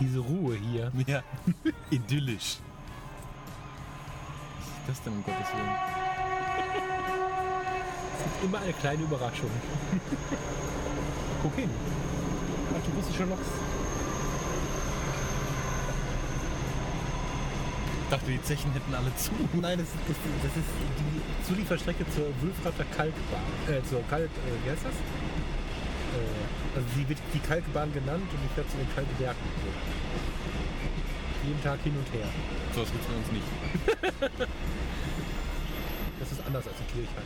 Diese Ruhe hier. Ja, idyllisch. Das denn, um Gottes Willen? Es gibt immer eine kleine Überraschung. Guck hin. Ach, du bist schon noch. Ich dachte, die Zechen hätten alle zu. Nein, das ist, das, das ist die Zulieferstrecke zur Wülfrater Kalkbahn. Äh, zur Kalk. Äh, wie heißt das? Äh, also die wird die Kalkbahn genannt und die fährt zu den Kalkbergen. Jeden Tag hin und her. So, das gibt's bei uns nicht. Das ist anders als in Kirchheim.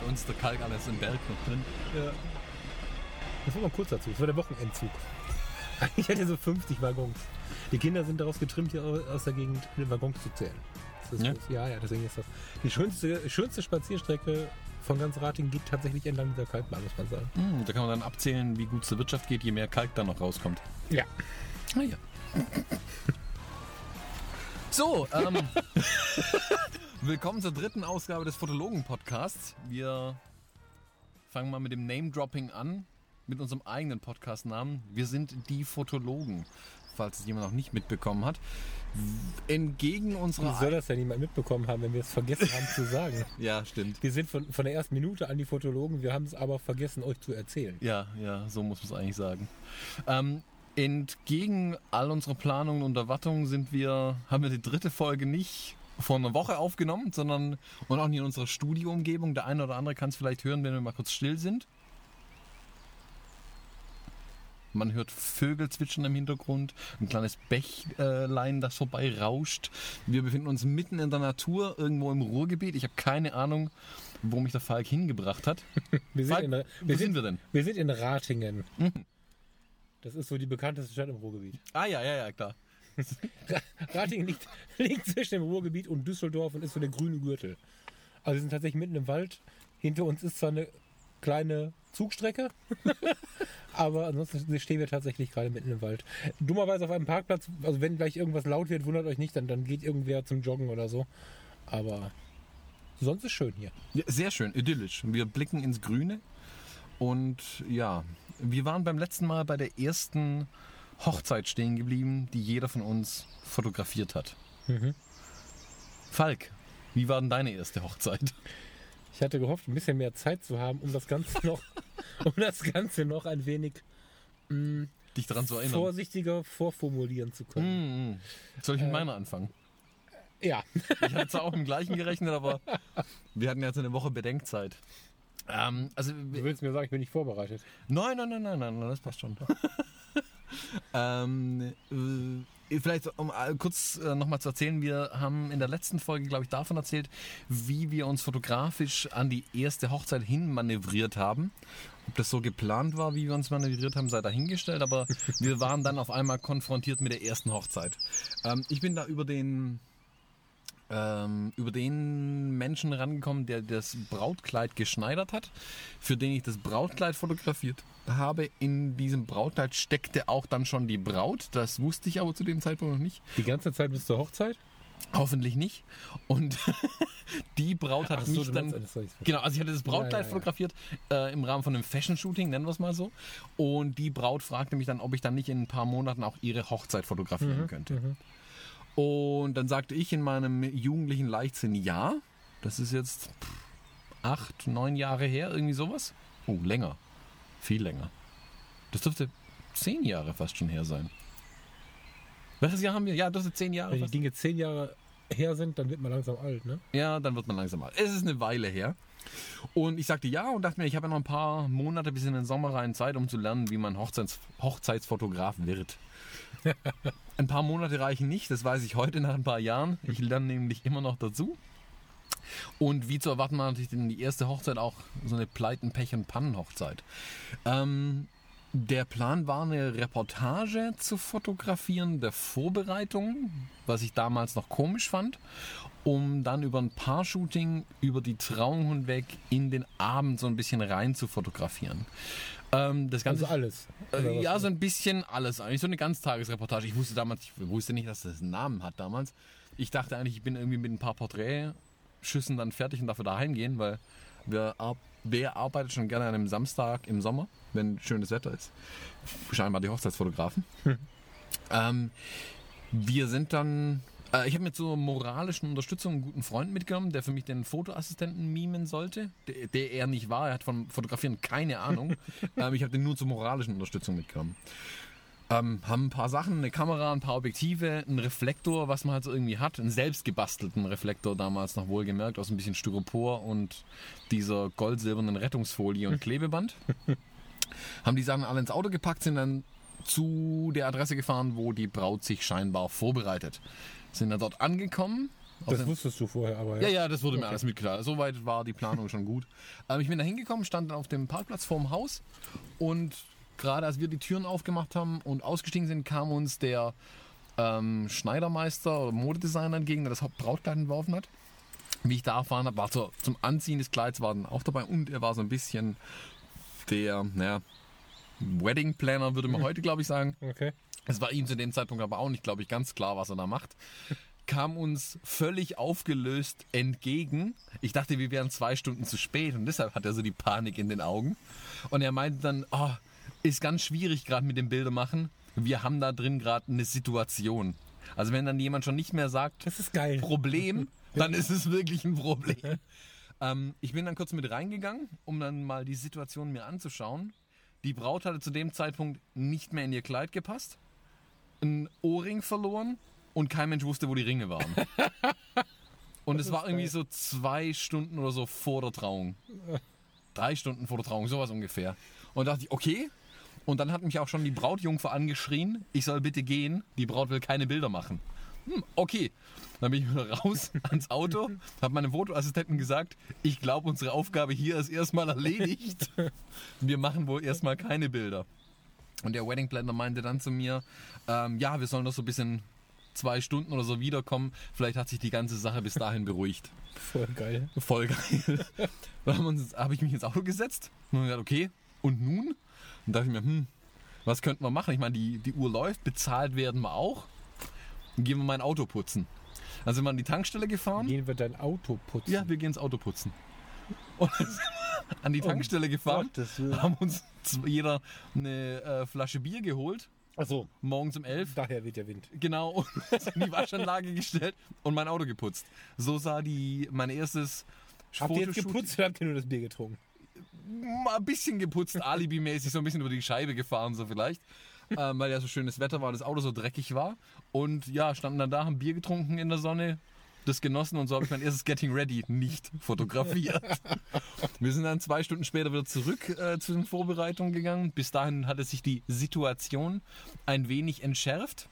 Bei uns ist der Kalk alles im Berg noch drin. Ja. Das war mal kurz dazu. Das war der Wochenendzug. Ich hatte so 50 Waggons. Die Kinder sind daraus getrimmt, hier aus der Gegend in Waggons zu zählen. Das ist Ja? ja, ja, deswegen ist das. Die schönste, schönste Spazierstrecke von ganz Rating geht tatsächlich entlang dieser Kalkbahn, muss man sagen. Hm, da kann man dann abzählen, wie gut es der Wirtschaft geht, je mehr Kalk da noch rauskommt. Ja. Ah ja. So, ähm, willkommen zur dritten Ausgabe des Fotologen-Podcasts. Wir fangen mal mit dem Name-Dropping an, mit unserem eigenen Podcast-Namen. Wir sind die Fotologen, falls es jemand noch nicht mitbekommen hat. Entgegen Wie unserer... soll das denn niemand mitbekommen haben, wenn wir es vergessen haben zu sagen? ja, stimmt. Wir sind von, von der ersten Minute an die Fotologen, wir haben es aber vergessen, euch zu erzählen. Ja, ja, so muss man es eigentlich sagen. Ähm, entgegen all unserer Planungen und Erwartungen sind wir, haben wir die dritte Folge nicht vor einer Woche aufgenommen, sondern und auch nicht in unserer Studioumgebung. Der eine oder andere kann es vielleicht hören, wenn wir mal kurz still sind. Man hört Vögel zwitschern im Hintergrund, ein kleines Bächlein, das vorbei rauscht. Wir befinden uns mitten in der Natur, irgendwo im Ruhrgebiet. Ich habe keine Ahnung, wo mich der Falk hingebracht hat. Wir sind, Falk, in, wir, wo sind sind, wir denn? wir sind in Ratingen. Das ist so die bekannteste Stadt im Ruhrgebiet. Ah ja, ja, ja, klar. Ratingen liegt, liegt zwischen dem Ruhrgebiet und Düsseldorf und ist so der grüne Gürtel. Also wir sind tatsächlich mitten im Wald. Hinter uns ist zwar eine kleine Zugstrecke, aber ansonsten stehen wir tatsächlich gerade mitten im Wald. Dummerweise auf einem Parkplatz, also wenn gleich irgendwas laut wird, wundert euch nicht, dann, dann geht irgendwer zum Joggen oder so. Aber sonst ist schön hier. Ja, sehr schön, idyllisch. Wir blicken ins Grüne und ja, wir waren beim letzten Mal bei der ersten Hochzeit stehen geblieben, die jeder von uns fotografiert hat. Mhm. Falk, wie war denn deine erste Hochzeit? Ich hatte gehofft, ein bisschen mehr Zeit zu haben, um das Ganze noch, um das Ganze noch ein wenig mh, Dich daran zu erinnern. vorsichtiger vorformulieren zu können. Hm, hm. Soll ich mit meiner anfangen? Ja, Ich hatte zwar auch im gleichen gerechnet, aber wir hatten jetzt eine Woche Bedenkzeit. Ähm, also, du willst mir sagen, ich bin nicht vorbereitet. Nein, nein, nein, nein, nein, nein, das passt schon. ähm, äh, vielleicht um äh, kurz äh, nochmal zu erzählen, wir haben in der letzten Folge, glaube ich, davon erzählt, wie wir uns fotografisch an die erste Hochzeit hin manövriert haben. Ob das so geplant war, wie wir uns manövriert haben, sei dahingestellt, aber wir waren dann auf einmal konfrontiert mit der ersten Hochzeit. Ähm, ich bin da über den ähm, über den Menschen rangekommen, der das Brautkleid geschneidert hat, für den ich das Brautkleid fotografiert habe. In diesem Brautkleid steckte auch dann schon die Braut. Das wusste ich aber zu dem Zeitpunkt noch nicht. Die ganze Zeit bis zur Hochzeit? Hoffentlich nicht. Und die Braut hat so, mich dann. Genau, also ich hatte das Brautkleid Ja, ja, ja. fotografiert äh, im Rahmen von einem Fashion-Shooting, nennen wir es mal so. Und die Braut fragte mich dann, ob ich dann nicht in ein paar Monaten auch ihre Hochzeit fotografieren Mhm, könnte. Und dann sagte ich in meinem jugendlichen Leichtsinn ja. Das ist jetzt acht, neun Jahre her, irgendwie sowas. Oh, länger. Viel länger. Das dürfte zehn Jahre fast schon her sein. Welches Jahr haben wir? Ja, das sind zehn Jahre Wenn die. Dinge zehn Jahre her sind, dann wird man langsam alt, ne? Ja, dann wird man langsam alt. Es ist eine Weile her. Und ich sagte ja und dachte mir, ich habe ja noch ein paar Monate bis in den Sommer rein Zeit, um zu lernen, wie man Hochzeits Hochzeitsfotograf wird. ein paar Monate reichen nicht, das weiß ich heute nach ein paar Jahren. Ich lerne nämlich immer noch dazu. Und wie zu erwarten war natürlich die erste Hochzeit auch so eine Pleiten, Pech und Pannen-Hochzeit. Ähm, Der Plan war, eine Reportage zu fotografieren der Vorbereitung, was ich damals noch komisch fand, um dann über ein Paar-Shooting über die Trauung hinweg in den Abend so ein bisschen rein zu fotografieren. Ähm, das Ganze Also alles. Äh, ja, so ein bisschen alles. Eigentlich so eine Ganztagesreportage. Ich wusste damals, ich wusste nicht, dass das einen Namen hat damals. Ich dachte eigentlich, ich bin irgendwie mit ein paar Porträtschüssen dann fertig und dafür daheim gehen, weil wir, ar- wer arbeitet schon gerne an einem Samstag im Sommer, wenn schönes Wetter ist? Scheinbar die Hochzeitsfotografen. Ähm, wir sind dann. Äh, ich habe mir zur moralischen Unterstützung einen guten Freund mitgenommen, der für mich den Fotoassistenten mimen sollte, der, der er nicht war. Er hat von Fotografieren keine Ahnung. ähm, ich habe den nur zur moralischen Unterstützung mitgenommen. Ähm, haben ein paar Sachen, eine Kamera, ein paar Objektive, einen Reflektor, was man halt so irgendwie hat, einen selbstgebastelten Reflektor damals noch wohlgemerkt, aus ein bisschen Styropor und dieser goldsilbernen Rettungsfolie und Klebeband. haben die Sachen alle ins Auto gepackt, sind dann zu der Adresse gefahren, wo die Braut sich scheinbar vorbereitet. Sind dann dort angekommen. Das den- wusstest du vorher, aber ja, ja, das wurde mir alles mitgeteilt. Soweit war die Planung schon gut. Ähm, ich bin da hingekommen, stand auf dem Parkplatz vorm Haus und gerade als wir die Türen aufgemacht haben und ausgestiegen sind, kam uns der ähm, Schneidermeister oder Modedesigner entgegen, der das Brautkleid entworfen hat. Wie ich da erfahren habe, war zur, zum Anziehen des Kleids war dann auch dabei und er war so ein bisschen der, naja, Wedding Planner, würde man heute, glaube ich, sagen. Okay. Es war ihm zu dem Zeitpunkt aber auch nicht, glaube ich, ganz klar, was er da macht. Kam uns völlig aufgelöst entgegen. Ich dachte, wir wären zwei Stunden zu spät und deshalb hat er so die Panik in den Augen. Und er meinte dann, oh, ist ganz schwierig gerade mit dem Bildermachen. Wir haben da drin gerade eine Situation. Also wenn dann jemand schon nicht mehr sagt, Das ist geil. Problem, dann ist es wirklich ein Problem. Ähm, ich bin dann kurz mit reingegangen, um dann mal die Situation mir anzuschauen. Die Braut hatte zu dem Zeitpunkt nicht mehr in ihr Kleid gepasst, ein Ohrring verloren und kein Mensch wusste, wo die Ringe waren. Und es war irgendwie geil. so zwei Stunden oder so vor der Trauung. Drei Stunden vor der Trauung, sowas ungefähr. Und da dachte ich, okay. Und dann hat mich auch schon die Brautjungfer angeschrien, ich soll bitte gehen, die Braut will keine Bilder machen. Hm, okay. Dann bin ich wieder raus ans Auto, habe meinem Fotoassistenten gesagt, ich glaube, unsere Aufgabe hier ist erstmal erledigt. Wir machen wohl erstmal keine Bilder. Und der Wedding Planner meinte dann zu mir, ähm, ja, wir sollen doch so ein bisschen zwei Stunden oder so wiederkommen. Vielleicht hat sich die ganze Sache bis dahin beruhigt. Voll geil. Voll geil. Dann habe ich mich ins Auto gesetzt und gesagt, okay, und nun? Und dachte ich mir, hm, was könnten wir machen? Ich meine, die, die Uhr läuft, bezahlt werden wir auch. Dann gehen wir mein Auto putzen. Dann sind wir an die Tankstelle gefahren. Gehen wir dein Auto putzen. Ja, wir gehen ins Auto putzen. Und dann an die Tankstelle gefahren, Willen. haben uns jeder eine äh, Flasche Bier geholt, Achso, morgens um elf. daher weht der Wind. Genau, und in die Waschanlage gestellt und mein Auto geputzt. So sah die mein erstes Habt ihr jetzt geputzt oder habt ihr nur das Bier getrunken? Ein bisschen geputzt, alibimäßig, so ein bisschen über die Scheibe gefahren, so vielleicht. ähm, weil ja so schönes Wetter war, das Auto so dreckig war. Und ja, standen dann da, haben Bier getrunken in der Sonne, das genossen und so habe ich mein erstes Getting Ready nicht fotografiert. Wir sind dann zwei Stunden später wieder zurück äh, zu den Vorbereitungen gegangen. Bis dahin hatte sich die Situation ein wenig entschärft.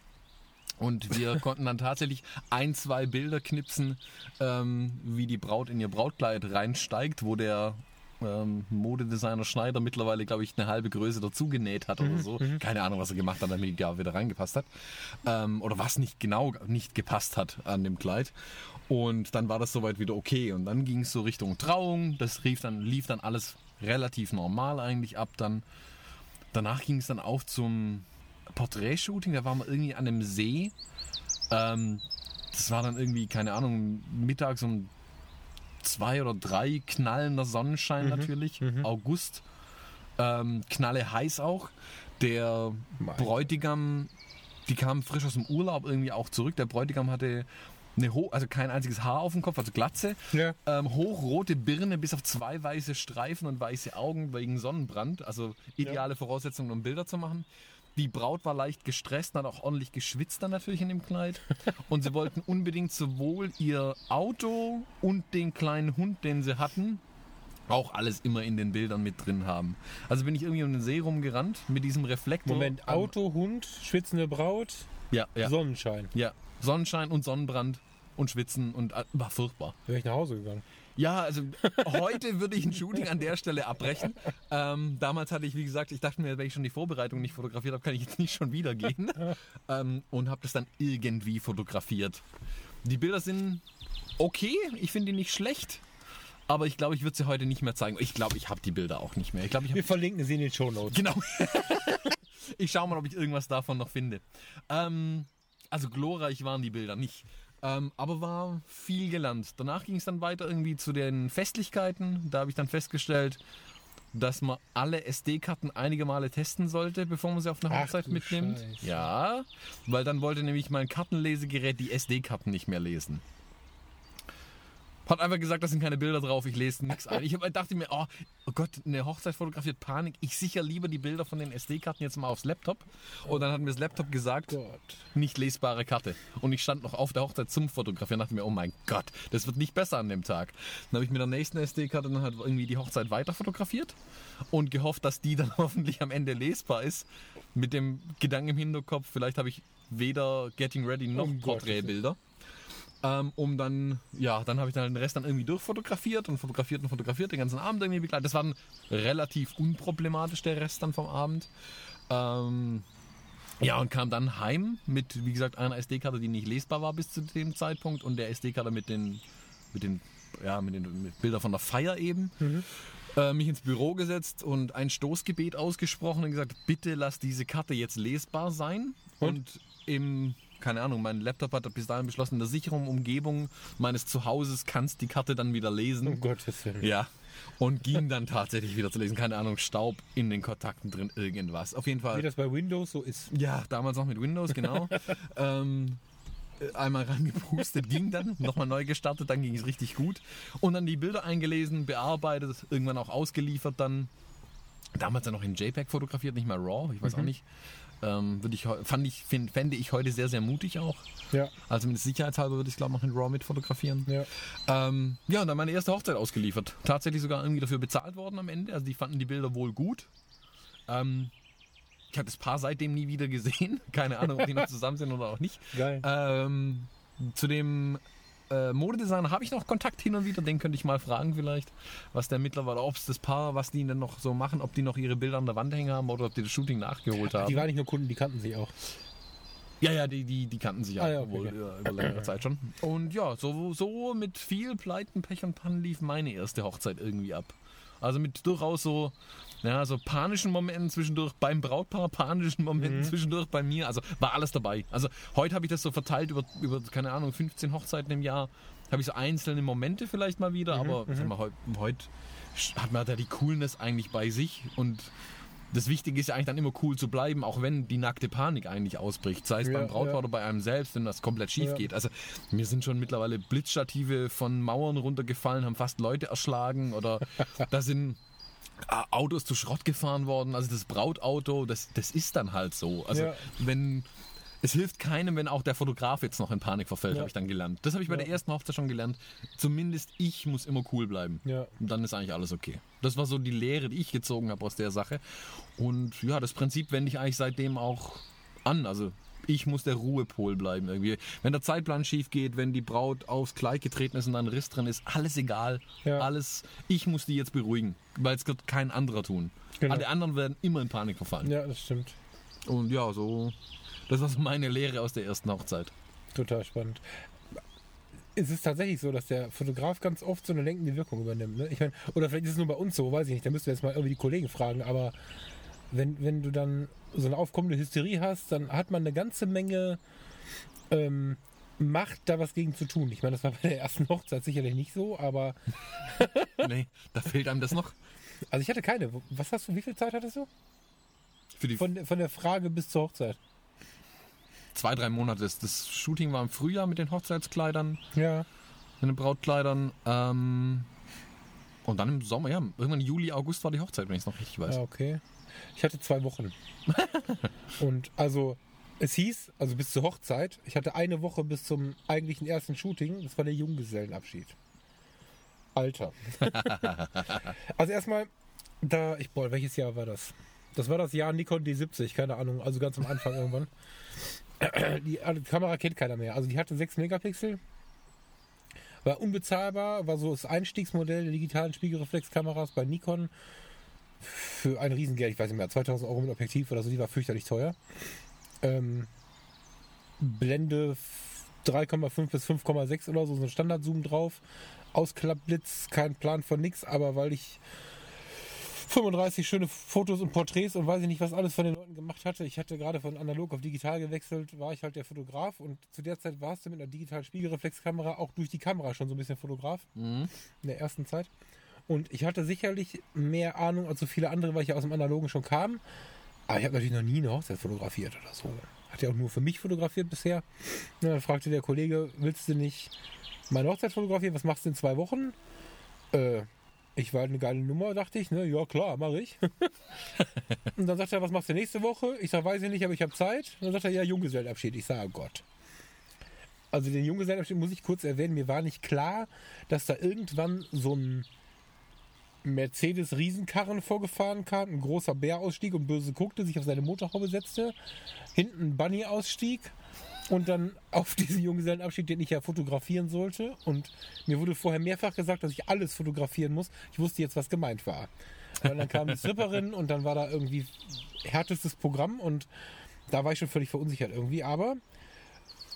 Und wir konnten dann tatsächlich ein, zwei Bilder knipsen, ähm, wie die Braut in ihr Brautkleid reinsteigt, wo der ähm, Modedesigner Schneider mittlerweile, glaube ich, eine halbe Größe dazu genäht hat oder so. Keine Ahnung, was er gemacht hat, damit die da wieder reingepasst hat. Ähm, oder was nicht genau nicht gepasst hat an dem Kleid. Und dann war das soweit wieder okay. Und dann ging es so Richtung Trauung. Das lief dann, lief dann alles relativ normal eigentlich ab. Dann danach ging es dann auch zum Porträtshooting. Da waren wir irgendwie an einem See. Ähm, das war dann irgendwie, keine Ahnung, mittags um zwei oder drei knallender Sonnenschein natürlich. August. Ähm, knalle heiß auch. Der Mein. Bräutigam, die kam frisch aus dem Urlaub irgendwie auch zurück. Der Bräutigam hatte eine Ho also kein einziges Haar auf dem Kopf, also Glatze. Ja. Ähm, hochrote Birne bis auf zwei weiße Streifen und weiße Augen wegen Sonnenbrand. Also ideale Voraussetzungen, um Bilder zu machen. Die Braut war leicht gestresst, hat auch ordentlich geschwitzt dann natürlich in dem Kleid. Und sie wollten unbedingt sowohl ihr Auto und den kleinen Hund, den sie hatten, auch alles immer in den Bildern mit drin haben. Also bin ich irgendwie um den See rumgerannt mit diesem Reflektor. Moment, Auto, Hund, schwitzende Braut, Ja, ja. Sonnenschein. ja. Sonnenschein und Sonnenbrand und Schwitzen und äh, war furchtbar. Wäre ich nach Hause gegangen. Ja, also heute würde ich ein Shooting an der Stelle abbrechen. Ähm, damals hatte ich, wie gesagt, ich dachte mir, wenn ich schon die Vorbereitung nicht fotografiert habe, kann ich jetzt nicht schon wieder gehen. Ähm, und habe das dann irgendwie fotografiert. Die Bilder sind okay, ich finde die nicht schlecht. Aber ich glaube, ich würde sie heute nicht mehr zeigen. Ich glaube, ich habe die Bilder auch nicht mehr. Ich glaube, ich hab Wir verlinken sie in den Show Notes. Genau. ich schaue mal, ob ich irgendwas davon noch finde. Ähm, also glorreich waren die Bilder nicht. Ähm, aber war viel gelernt. Danach ging es dann weiter irgendwie zu den Festlichkeiten. Da habe ich dann festgestellt, dass man alle SD-Karten einige Male testen sollte, bevor man sie auf eine Hochzeit mitnimmt. Scheiße. Ja, weil dann wollte nämlich mein Kartenlesegerät die SD-Karten nicht mehr lesen. Hat einfach gesagt, da sind keine Bilder drauf, ich lese nichts ein. Ich hab, dachte mir, oh, oh Gott, eine Hochzeit fotografiert Panik. Ich sicher lieber die Bilder von den SD-Karten jetzt mal aufs Laptop. Und dann hat mir das Laptop gesagt, Gott. nicht lesbare Karte. Und ich stand noch auf der Hochzeit zum Fotografieren und dachte mir, oh mein Gott, das wird nicht besser an dem Tag. Dann habe ich mit der nächsten SD-Karte dann halt irgendwie die Hochzeit weiter fotografiert und gehofft, dass die dann hoffentlich am Ende lesbar ist. Mit dem Gedanken im Hinterkopf, vielleicht habe ich weder Getting Ready noch Gottes Porträtbilder. Ähm, um dann, ja, dann habe ich dann den Rest dann irgendwie durchfotografiert und fotografiert und fotografiert, den ganzen Abend irgendwie begleitet. Das war dann relativ unproblematisch, der Rest dann vom Abend. Ähm, ja, und kam dann heim mit, wie gesagt, einer SD-Karte, die nicht lesbar war bis zu dem Zeitpunkt und der SD-Karte mit den, mit den, ja, mit den mit Bildern von der Feier eben. Äh, mich ins Büro gesetzt und ein Stoßgebet ausgesprochen und gesagt, bitte lass diese Karte jetzt lesbar sein. Und? Und, im, keine Ahnung, mein Laptop hat bis dahin beschlossen, in der sicheren Umgebung meines Zuhauses kannst die Karte dann wieder lesen. Um Gottes Willen. Ja. Und ging dann tatsächlich wieder zu lesen. Keine Ahnung, Staub in den Kontakten drin, irgendwas. Auf jeden Fall. Wie das bei Windows so ist. Ja, damals noch mit Windows, genau. ähm, äh, einmal rangepustet, ging dann, nochmal neu gestartet, dann ging es richtig gut. Und dann die Bilder eingelesen, bearbeitet, irgendwann auch ausgeliefert dann. Damals dann noch in JPEG fotografiert, nicht mal RAW, ich weiß auch nicht. Ähm, würde ich, fand ich, find, fände ich heute sehr, sehr mutig auch. Ja. Also mit sicherheitshalber würde ich glaube noch in RAW mit fotografieren. Ja. Ähm, ja, und dann meine erste Hochzeit ausgeliefert. Tatsächlich sogar irgendwie dafür bezahlt worden am Ende. Also die fanden die Bilder wohl gut. Ähm, ich habe das Paar seitdem nie wieder gesehen. Keine Ahnung, ob die noch zusammen sind oder auch nicht. Geil. Ähm, zu dem äh, Modedesigner habe ich noch Kontakt hin und wieder. Den könnte ich mal fragen vielleicht, was der mittlerweile, ob es das Paar, was die denn noch so machen, ob die noch ihre Bilder an der Wand hängen haben oder ob die das Shooting nachgeholt haben. Die waren nicht nur Kunden, die kannten sich auch. Ja, ja, die, die, die kannten sich ja, Ah, ja, okay, wohl okay. über, über längere Zeit schon. Und ja, so, so mit viel Pleiten, Pech und Pannen lief meine erste Hochzeit irgendwie ab. Also mit durchaus so, ja, so panischen Momenten zwischendurch beim Brautpaar, panischen Momenten Mhm. zwischendurch bei mir. Also war alles dabei. Also heute habe ich das so verteilt über, über, keine Ahnung, 15 Hochzeiten im Jahr. Habe ich so einzelne Momente vielleicht mal Mhm, wieder, aber sag mal, heute, heute hat man da die Coolness eigentlich bei sich und das Wichtige ist ja eigentlich dann immer cool zu bleiben, auch wenn die nackte Panik eigentlich ausbricht. Sei es Ja, beim Brautpaar ja. oder bei einem selbst, wenn das komplett schief Ja. geht. Also mir sind schon mittlerweile Blitzstative von Mauern runtergefallen, haben fast Leute erschlagen oder da sind äh, Autos zu Schrott gefahren worden. Also das Brautauto, das, das ist dann halt so. Also wenn es hilft keinem, wenn auch der Fotograf jetzt noch in Panik verfällt, Ja. habe ich dann gelernt. Das habe ich bei Ja. der ersten Hochzeit schon gelernt. Zumindest ich muss immer cool bleiben. Ja. Und dann ist eigentlich alles okay. Das war so die Lehre, die ich gezogen habe aus der Sache. Und ja, das Prinzip wende ich eigentlich seitdem auch an. Also ich muss der Ruhepol bleiben irgendwie. Wenn der Zeitplan schief geht, wenn die Braut aufs Kleid getreten ist und ein Riss drin ist, alles egal. Ja. Alles. Ich muss die jetzt beruhigen, weil es wird kein anderer tun. Genau. Alle anderen werden immer in Panik verfallen. Ja, das stimmt. Und ja, so. Das so meine Lehre aus der ersten Hochzeit. Total spannend. Es ist tatsächlich so, dass der Fotograf ganz oft so eine lenkende Wirkung übernimmt. Ne? Ich meine, oder vielleicht ist es nur bei uns so, weiß ich nicht. Da müssten wir jetzt mal irgendwie die Kollegen fragen. Aber wenn, wenn du dann so eine aufkommende Hysterie hast, dann hat man eine ganze Menge ähm, Macht, da was gegen zu tun. Ich meine, das war bei der ersten Hochzeit sicherlich nicht so, aber nee, da fehlt einem das noch. also ich hatte keine. Was hast du, wie viel Zeit hattest du? Für die Von, von der Frage bis zur Hochzeit. Zwei, drei Monate. Das, das Shooting war im Frühjahr mit den Hochzeitskleidern. Ja. mit den Brautkleidern. Ähm, und dann im Sommer, ja, irgendwann Juli, August war die Hochzeit, wenn ich es noch richtig weiß. Ja, okay. Ich hatte zwei Wochen. und also, es hieß, also bis zur Hochzeit, ich hatte eine Woche bis zum eigentlichen ersten Shooting, das war der Junggesellenabschied. Alter. also erstmal, da, ich, boah, welches Jahr war das? Das war das Jahr Nikon D70, keine Ahnung, also ganz am Anfang irgendwann. Die, also die Kamera kennt keiner mehr. Also die hatte 6 Megapixel. War unbezahlbar, war so das Einstiegsmodell der digitalen Spiegelreflexkameras bei Nikon für ein Riesengeld, ich weiß nicht mehr, 2000 Euro mit Objektiv oder so, die war fürchterlich teuer. Ähm, Blende 3,5 bis 5,6 oder so, so ein Standardzoom drauf. Ausklappblitz, kein Plan von nix, aber weil ich 35 schöne Fotos und Porträts und weiß ich nicht, was alles von den Leuten gemacht hatte. Ich hatte gerade von analog auf digital gewechselt, war ich halt der Fotograf und zu der Zeit warst du mit einer digitalen Spiegelreflexkamera auch durch die Kamera schon so ein bisschen Fotograf Mhm. in der ersten Zeit. Und ich hatte sicherlich mehr Ahnung als so viele andere, weil ich ja aus dem Analogen schon kam. Aber ich habe natürlich noch nie eine Hochzeit fotografiert oder so. Hat ja auch nur für mich fotografiert bisher. Na, dann fragte der Kollege, willst du nicht meine Hochzeit fotografieren? Was machst du in zwei Wochen? Äh, ich war halt eine geile Nummer, dachte ich. Ne? Ja, klar, mache ich. und dann sagt er, was machst du nächste Woche? Ich sage, weiß ich nicht, aber ich habe Zeit. Und dann sagt er, ja, Junggesellenabschied. Ich sage, oh Gott. Also den Junggesellenabschied muss ich kurz erwähnen. Mir war nicht klar, dass da irgendwann so ein Mercedes-Riesenkarren vorgefahren kam, ein großer Bär ausstieg und böse guckte, sich auf seine Motorhaube setzte, hinten ein Bunny ausstieg und dann auf diesen Junggesellenabschied, den ich ja fotografieren sollte. Und mir wurde vorher mehrfach gesagt, dass ich alles fotografieren muss. Ich wusste jetzt, was gemeint war. Und dann kam die Stripperin und dann war da irgendwie härtestes Programm und da war ich schon völlig verunsichert irgendwie. Aber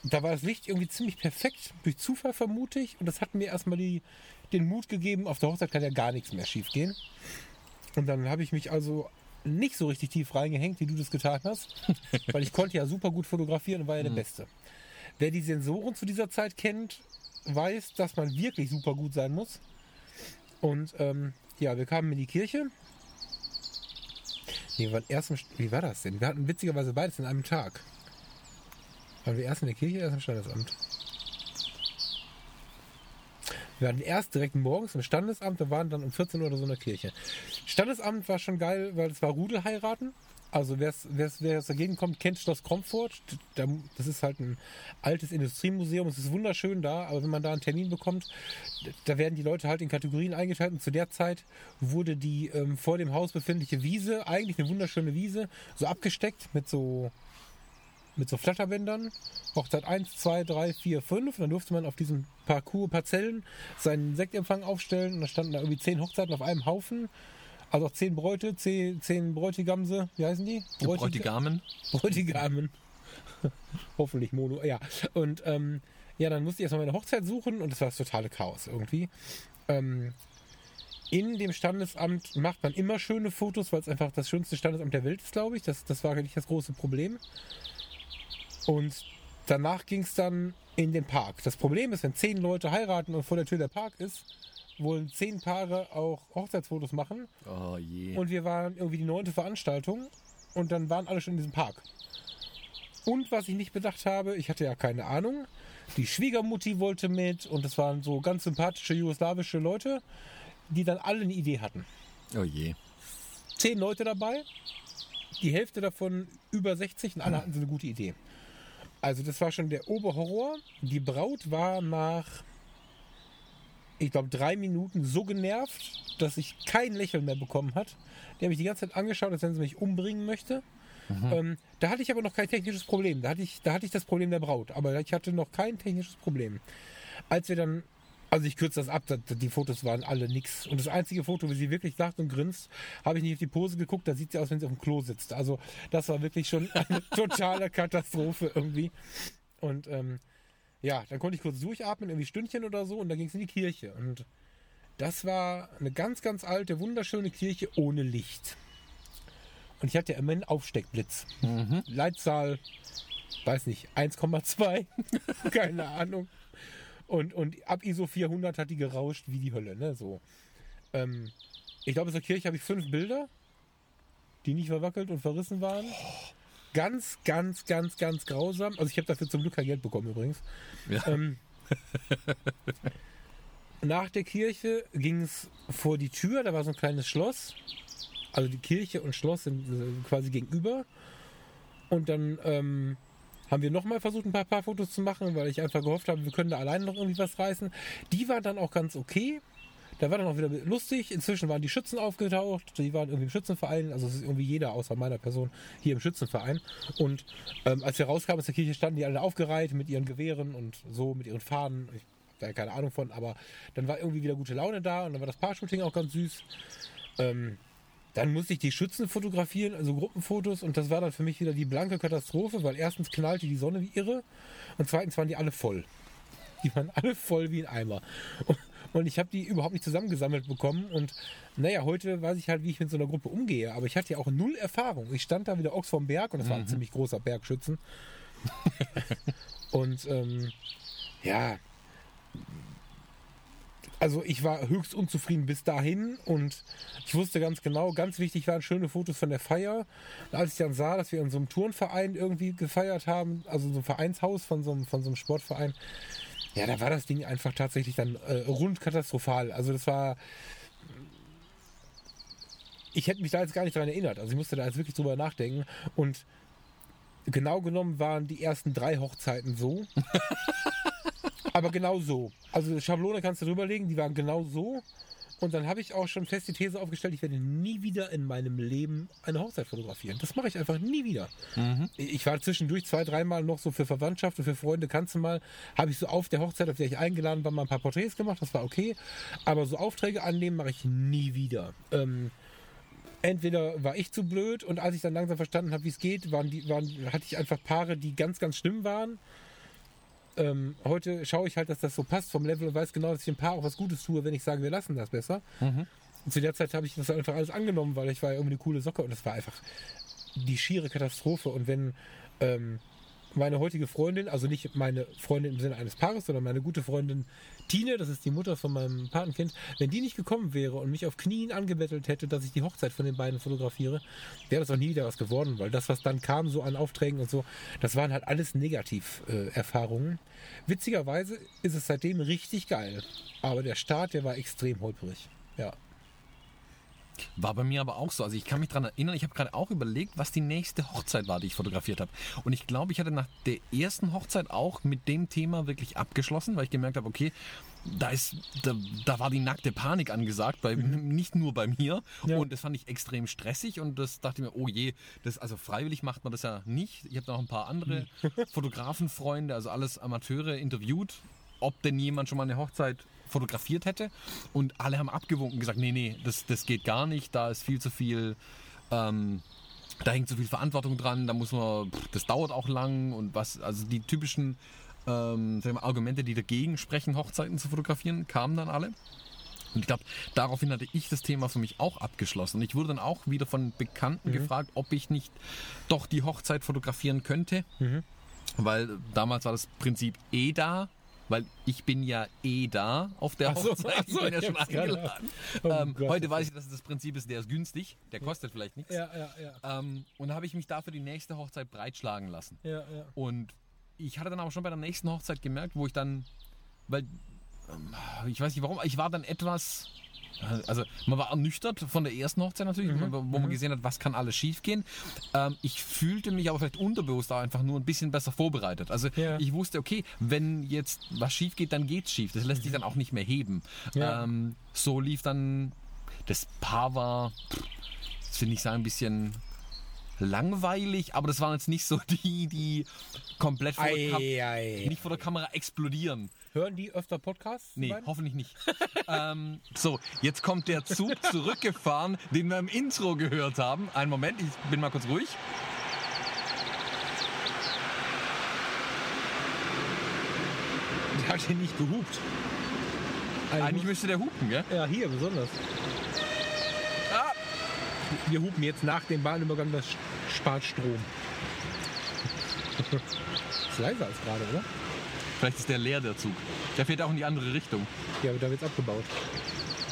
da war das Licht irgendwie ziemlich perfekt, durch Zufall vermute ich. Und das hat mir erstmal die, den Mut gegeben, auf der Hochzeit kann ja gar nichts mehr schief gehen. Und dann habe ich mich also nicht so richtig tief reingehängt, wie du das getan hast, weil ich konnte ja super gut fotografieren und war ja der Beste. Wer die Sensoren zu dieser Zeit kennt, weiß, dass man wirklich super gut sein muss. Und ähm, ja, wir kamen in die Kirche. Nee, wir waren erst im, wie war das denn? Wir hatten witzigerweise beides in einem Tag. Waren wir erst in der Kirche, erst im Standesamt? Wir waren erst direkt morgens im Standesamt, wir waren dann um 14 Uhr oder so in der Kirche. Standesamt war schon geil, weil es war Rudelheiraten. Also wer's, wer's, wer der Gegend kommt, kennt Schloss Kromfurt. Da- Das ist halt ein altes Industriemuseum. Es ist wunderschön da, aber wenn man da einen Termin bekommt, da werden die Leute halt in Kategorien eingeteilt. Und zu der Zeit wurde die ähm, vor dem Haus befindliche Wiese, eigentlich eine wunderschöne Wiese, so abgesteckt mit so mit so Flatterbändern. Hochzeit 1, 2, 3, 4, 5. Und dann durfte man auf diesem Parcours Parzellen seinen Sektempfang aufstellen. Und da standen da irgendwie zehn Hochzeiten auf einem Haufen. Also auch zehn Bräute, zehn, zehn Bräutigamse, wie heißen die? Bräutig- Bräutigamen. Bräutigamen. Hoffentlich Mono, ja. Und ähm, ja, dann musste ich erstmal meine Hochzeit suchen und das war das totale Chaos irgendwie. Ähm, in dem Standesamt macht man immer schöne Fotos, weil es einfach das schönste Standesamt der Welt ist, glaube ich. Das, das war eigentlich das große Problem. Und danach ging es dann in den Park. Das Problem ist, wenn zehn Leute heiraten und vor der Tür der Park ist, wollen zehn Paare auch Hochzeitsfotos machen. Oh je. Und wir waren irgendwie die neunte Veranstaltung und dann waren alle schon in diesem Park. Und was ich nicht bedacht habe, ich hatte ja keine Ahnung, die Schwiegermutti wollte mit und es waren so ganz sympathische jugoslawische Leute, die dann alle eine Idee hatten. oh je. Zehn Leute dabei, die Hälfte davon über 60 und alle hatten so eine gute Idee. Also das war schon der Oberhorror. Die Braut war nach, ich glaube, drei Minuten so genervt, dass ich kein Lächeln mehr bekommen hat. Die hat mich die ganze Zeit angeschaut, als wenn sie mich umbringen möchte. Ähm, da hatte ich aber noch kein technisches Problem. Da hatte, ich, da hatte ich das Problem der Braut. Aber ich hatte noch kein technisches Problem. Als wir dann, also ich kürze das ab, die Fotos waren alle nix. Und das einzige Foto, wie sie wirklich lacht und grinst, habe ich nicht auf die Pose geguckt, da sieht sie aus, wenn sie auf dem Klo sitzt. Also das war wirklich schon eine totale Katastrophe irgendwie. Und ähm, ja, dann konnte ich kurz durchatmen, irgendwie Stündchen oder so, und dann ging es in die Kirche. Und das war eine ganz, ganz alte, wunderschöne Kirche ohne Licht. Und ich hatte ja immer einen Aufsteckblitz. Leitzahl, weiß nicht, 1,2, keine Ahnung. Und, und ab ISO 400 hat die gerauscht wie die Hölle, ne, so. Ähm, ich glaube, in der Kirche habe ich fünf Bilder, die nicht verwackelt und verrissen waren. Ganz, ganz, ganz, ganz grausam. Also ich habe dafür zum Glück kein Geld bekommen übrigens. Ja. Ähm, nach der Kirche ging es vor die Tür, da war so ein kleines Schloss. Also die Kirche und Schloss sind äh, quasi gegenüber. Und dann ähm, haben wir nochmal versucht, ein paar, paar Fotos zu machen, weil ich einfach gehofft habe, wir können da alleine noch irgendwie was reißen. Die war dann auch ganz okay. Da war dann auch wieder lustig. Inzwischen waren die Schützen aufgetaucht. Die waren irgendwie im Schützenverein. Also es ist irgendwie jeder außer meiner Person hier im Schützenverein. Und ähm, als wir rauskamen aus der Kirche, standen die alle aufgereiht mit ihren Gewehren und so, mit ihren Fahnen. Ich da ja keine Ahnung von, aber dann war irgendwie wieder gute Laune da und dann war das Paar-Shooting auch ganz süß. Ähm, dann musste ich die Schützen fotografieren, also Gruppenfotos und das war dann für mich wieder die blanke Katastrophe, weil erstens knallte die Sonne wie irre und zweitens waren die alle voll. Die waren alle voll wie ein Eimer. Und, ich habe die überhaupt nicht zusammengesammelt bekommen. Und naja, heute weiß ich halt, wie ich mit so einer Gruppe umgehe. Aber ich hatte ja auch null Erfahrung. Ich stand da wieder Ochs vom Berg und das war ein ziemlich großer Bergschützen. und ähm, ja, also ich war höchst unzufrieden bis dahin und ich wusste ganz genau, ganz wichtig waren schöne Fotos von der Feier. Und als ich dann sah, dass wir in so einem Turnverein irgendwie gefeiert haben, also so einem Vereinshaus von so einem, von so einem Sportverein, ja, da war das Ding einfach tatsächlich dann äh, rund katastrophal. Also das war. Ich hätte mich da jetzt gar nicht daran erinnert. Also ich musste da jetzt wirklich drüber nachdenken. Und genau genommen waren die ersten drei Hochzeiten so. Aber genau so. Also Schablone kannst du drüberlegen, die waren genau so. Und dann habe ich auch schon fest die These aufgestellt, ich werde nie wieder in meinem Leben eine Hochzeit fotografieren. Das mache ich einfach nie wieder. Ich war zwischendurch zwei, dreimal noch so für Verwandtschaft und für Freunde, kannst du mal, habe ich so auf der Hochzeit, auf der ich eingeladen war, mal ein paar Porträts gemacht, das war okay. Aber so Aufträge annehmen mache ich nie wieder. Ähm, entweder war ich zu blöd und als ich dann langsam verstanden habe, wie es geht, waren die, waren, hatte ich einfach Paare, die ganz, ganz schlimm waren. Ähm, heute schaue ich halt, dass das so passt vom Level und weiß genau, dass ich dem Paar auch was Gutes tue, wenn ich sage, wir lassen das besser. Und zu der Zeit habe ich das einfach alles angenommen, weil ich war ja irgendwie eine coole Socke und das war einfach die schiere Katastrophe. Und wenn ähm, meine heutige Freundin, also nicht meine Freundin im Sinne eines Paares, sondern meine gute Freundin Tine, das ist die Mutter von meinem Patenkind, wenn die nicht gekommen wäre und mich auf Knien angebettelt hätte, dass ich die Hochzeit von den beiden fotografiere, wäre das auch nie wieder was geworden, weil das, was dann kam, so an Aufträgen und so, das waren halt alles Negativ-Erfahrungen. Witzigerweise ist es seitdem richtig geil, aber der Start, der war extrem holprig. Ja. War bei mir aber auch so. Also ich kann mich daran erinnern, ich habe gerade auch überlegt, was die nächste Hochzeit war, die ich fotografiert habe. Und ich glaube, ich hatte nach der ersten Hochzeit auch mit dem Thema wirklich abgeschlossen, weil ich gemerkt habe, okay, da ist, da, da war die nackte Panik angesagt, bei, nicht nur bei mir. Ja. Und das fand ich extrem stressig und das dachte ich mir, oh je, das, also freiwillig macht man das ja nicht. Ich habe noch ein paar andere Fotografenfreunde, also alles Amateure interviewt, ob denn jemand schon mal eine Hochzeit fotografiert hätte. Und alle haben abgewunken und gesagt, nee, nee, das, das geht gar nicht, da ist viel zu viel, ähm, da hängt zu viel Verantwortung dran, da muss man, pff, das dauert auch lang und was, also die typischen ähm, wir, Argumente, die dagegen sprechen, Hochzeiten zu fotografieren, kamen dann alle. Und ich glaube, daraufhin hatte ich das Thema für mich auch abgeschlossen. Und ich wurde dann auch wieder von Bekannten gefragt, ob ich nicht doch die Hochzeit fotografieren könnte. Weil damals war das Prinzip eh da. Weil ich bin ja eh da auf der Ach so, Hochzeit. ach so, ich bin ja ich schon eingeladen. Oh ähm, heute weiß ich, dass das Prinzip ist, der ist günstig. Der kostet vielleicht nichts. Ja, ja, ja. Ähm, und habe ich mich dafür die nächste Hochzeit breitschlagen lassen. Ja, ja. Und ich hatte dann aber schon bei der nächsten Hochzeit gemerkt, wo ich dann, weil, ähm, ich weiß nicht warum, ich war dann etwas, also man war ernüchtert von der ersten Hochzeit natürlich, Mhm. wo man gesehen hat, was kann alles schiefgehen. Ähm, ich fühlte mich aber vielleicht unterbewusst auch einfach nur ein bisschen besser vorbereitet. Also Ja. ich wusste, okay, wenn jetzt was schief geht, dann geht's schief. Das lässt sich dann auch nicht mehr heben. Ja. Ähm, so lief dann, das Paar war, pff, das finde ich sagen, ein bisschen langweilig, aber das waren jetzt nicht so die, die komplett vor der, Kam Ei, ei. nicht vor der Kamera explodieren. Hören die öfter Podcasts? Nee, beiden? hoffentlich nicht. ähm, so, jetzt kommt der Zug zurückgefahren, den wir im Intro gehört haben. Einen Moment, ich bin mal kurz ruhig. Die hat hier nicht gehupt. Eigentlich müsste der hupen, gell? ja, hier besonders. Wir hupen jetzt nach dem Bahnübergang, das spart Strom. ist leiser als gerade, oder? vielleicht ist der leer, der Zug. Der fährt auch in die andere Richtung. Ja, aber da wird's abgebaut.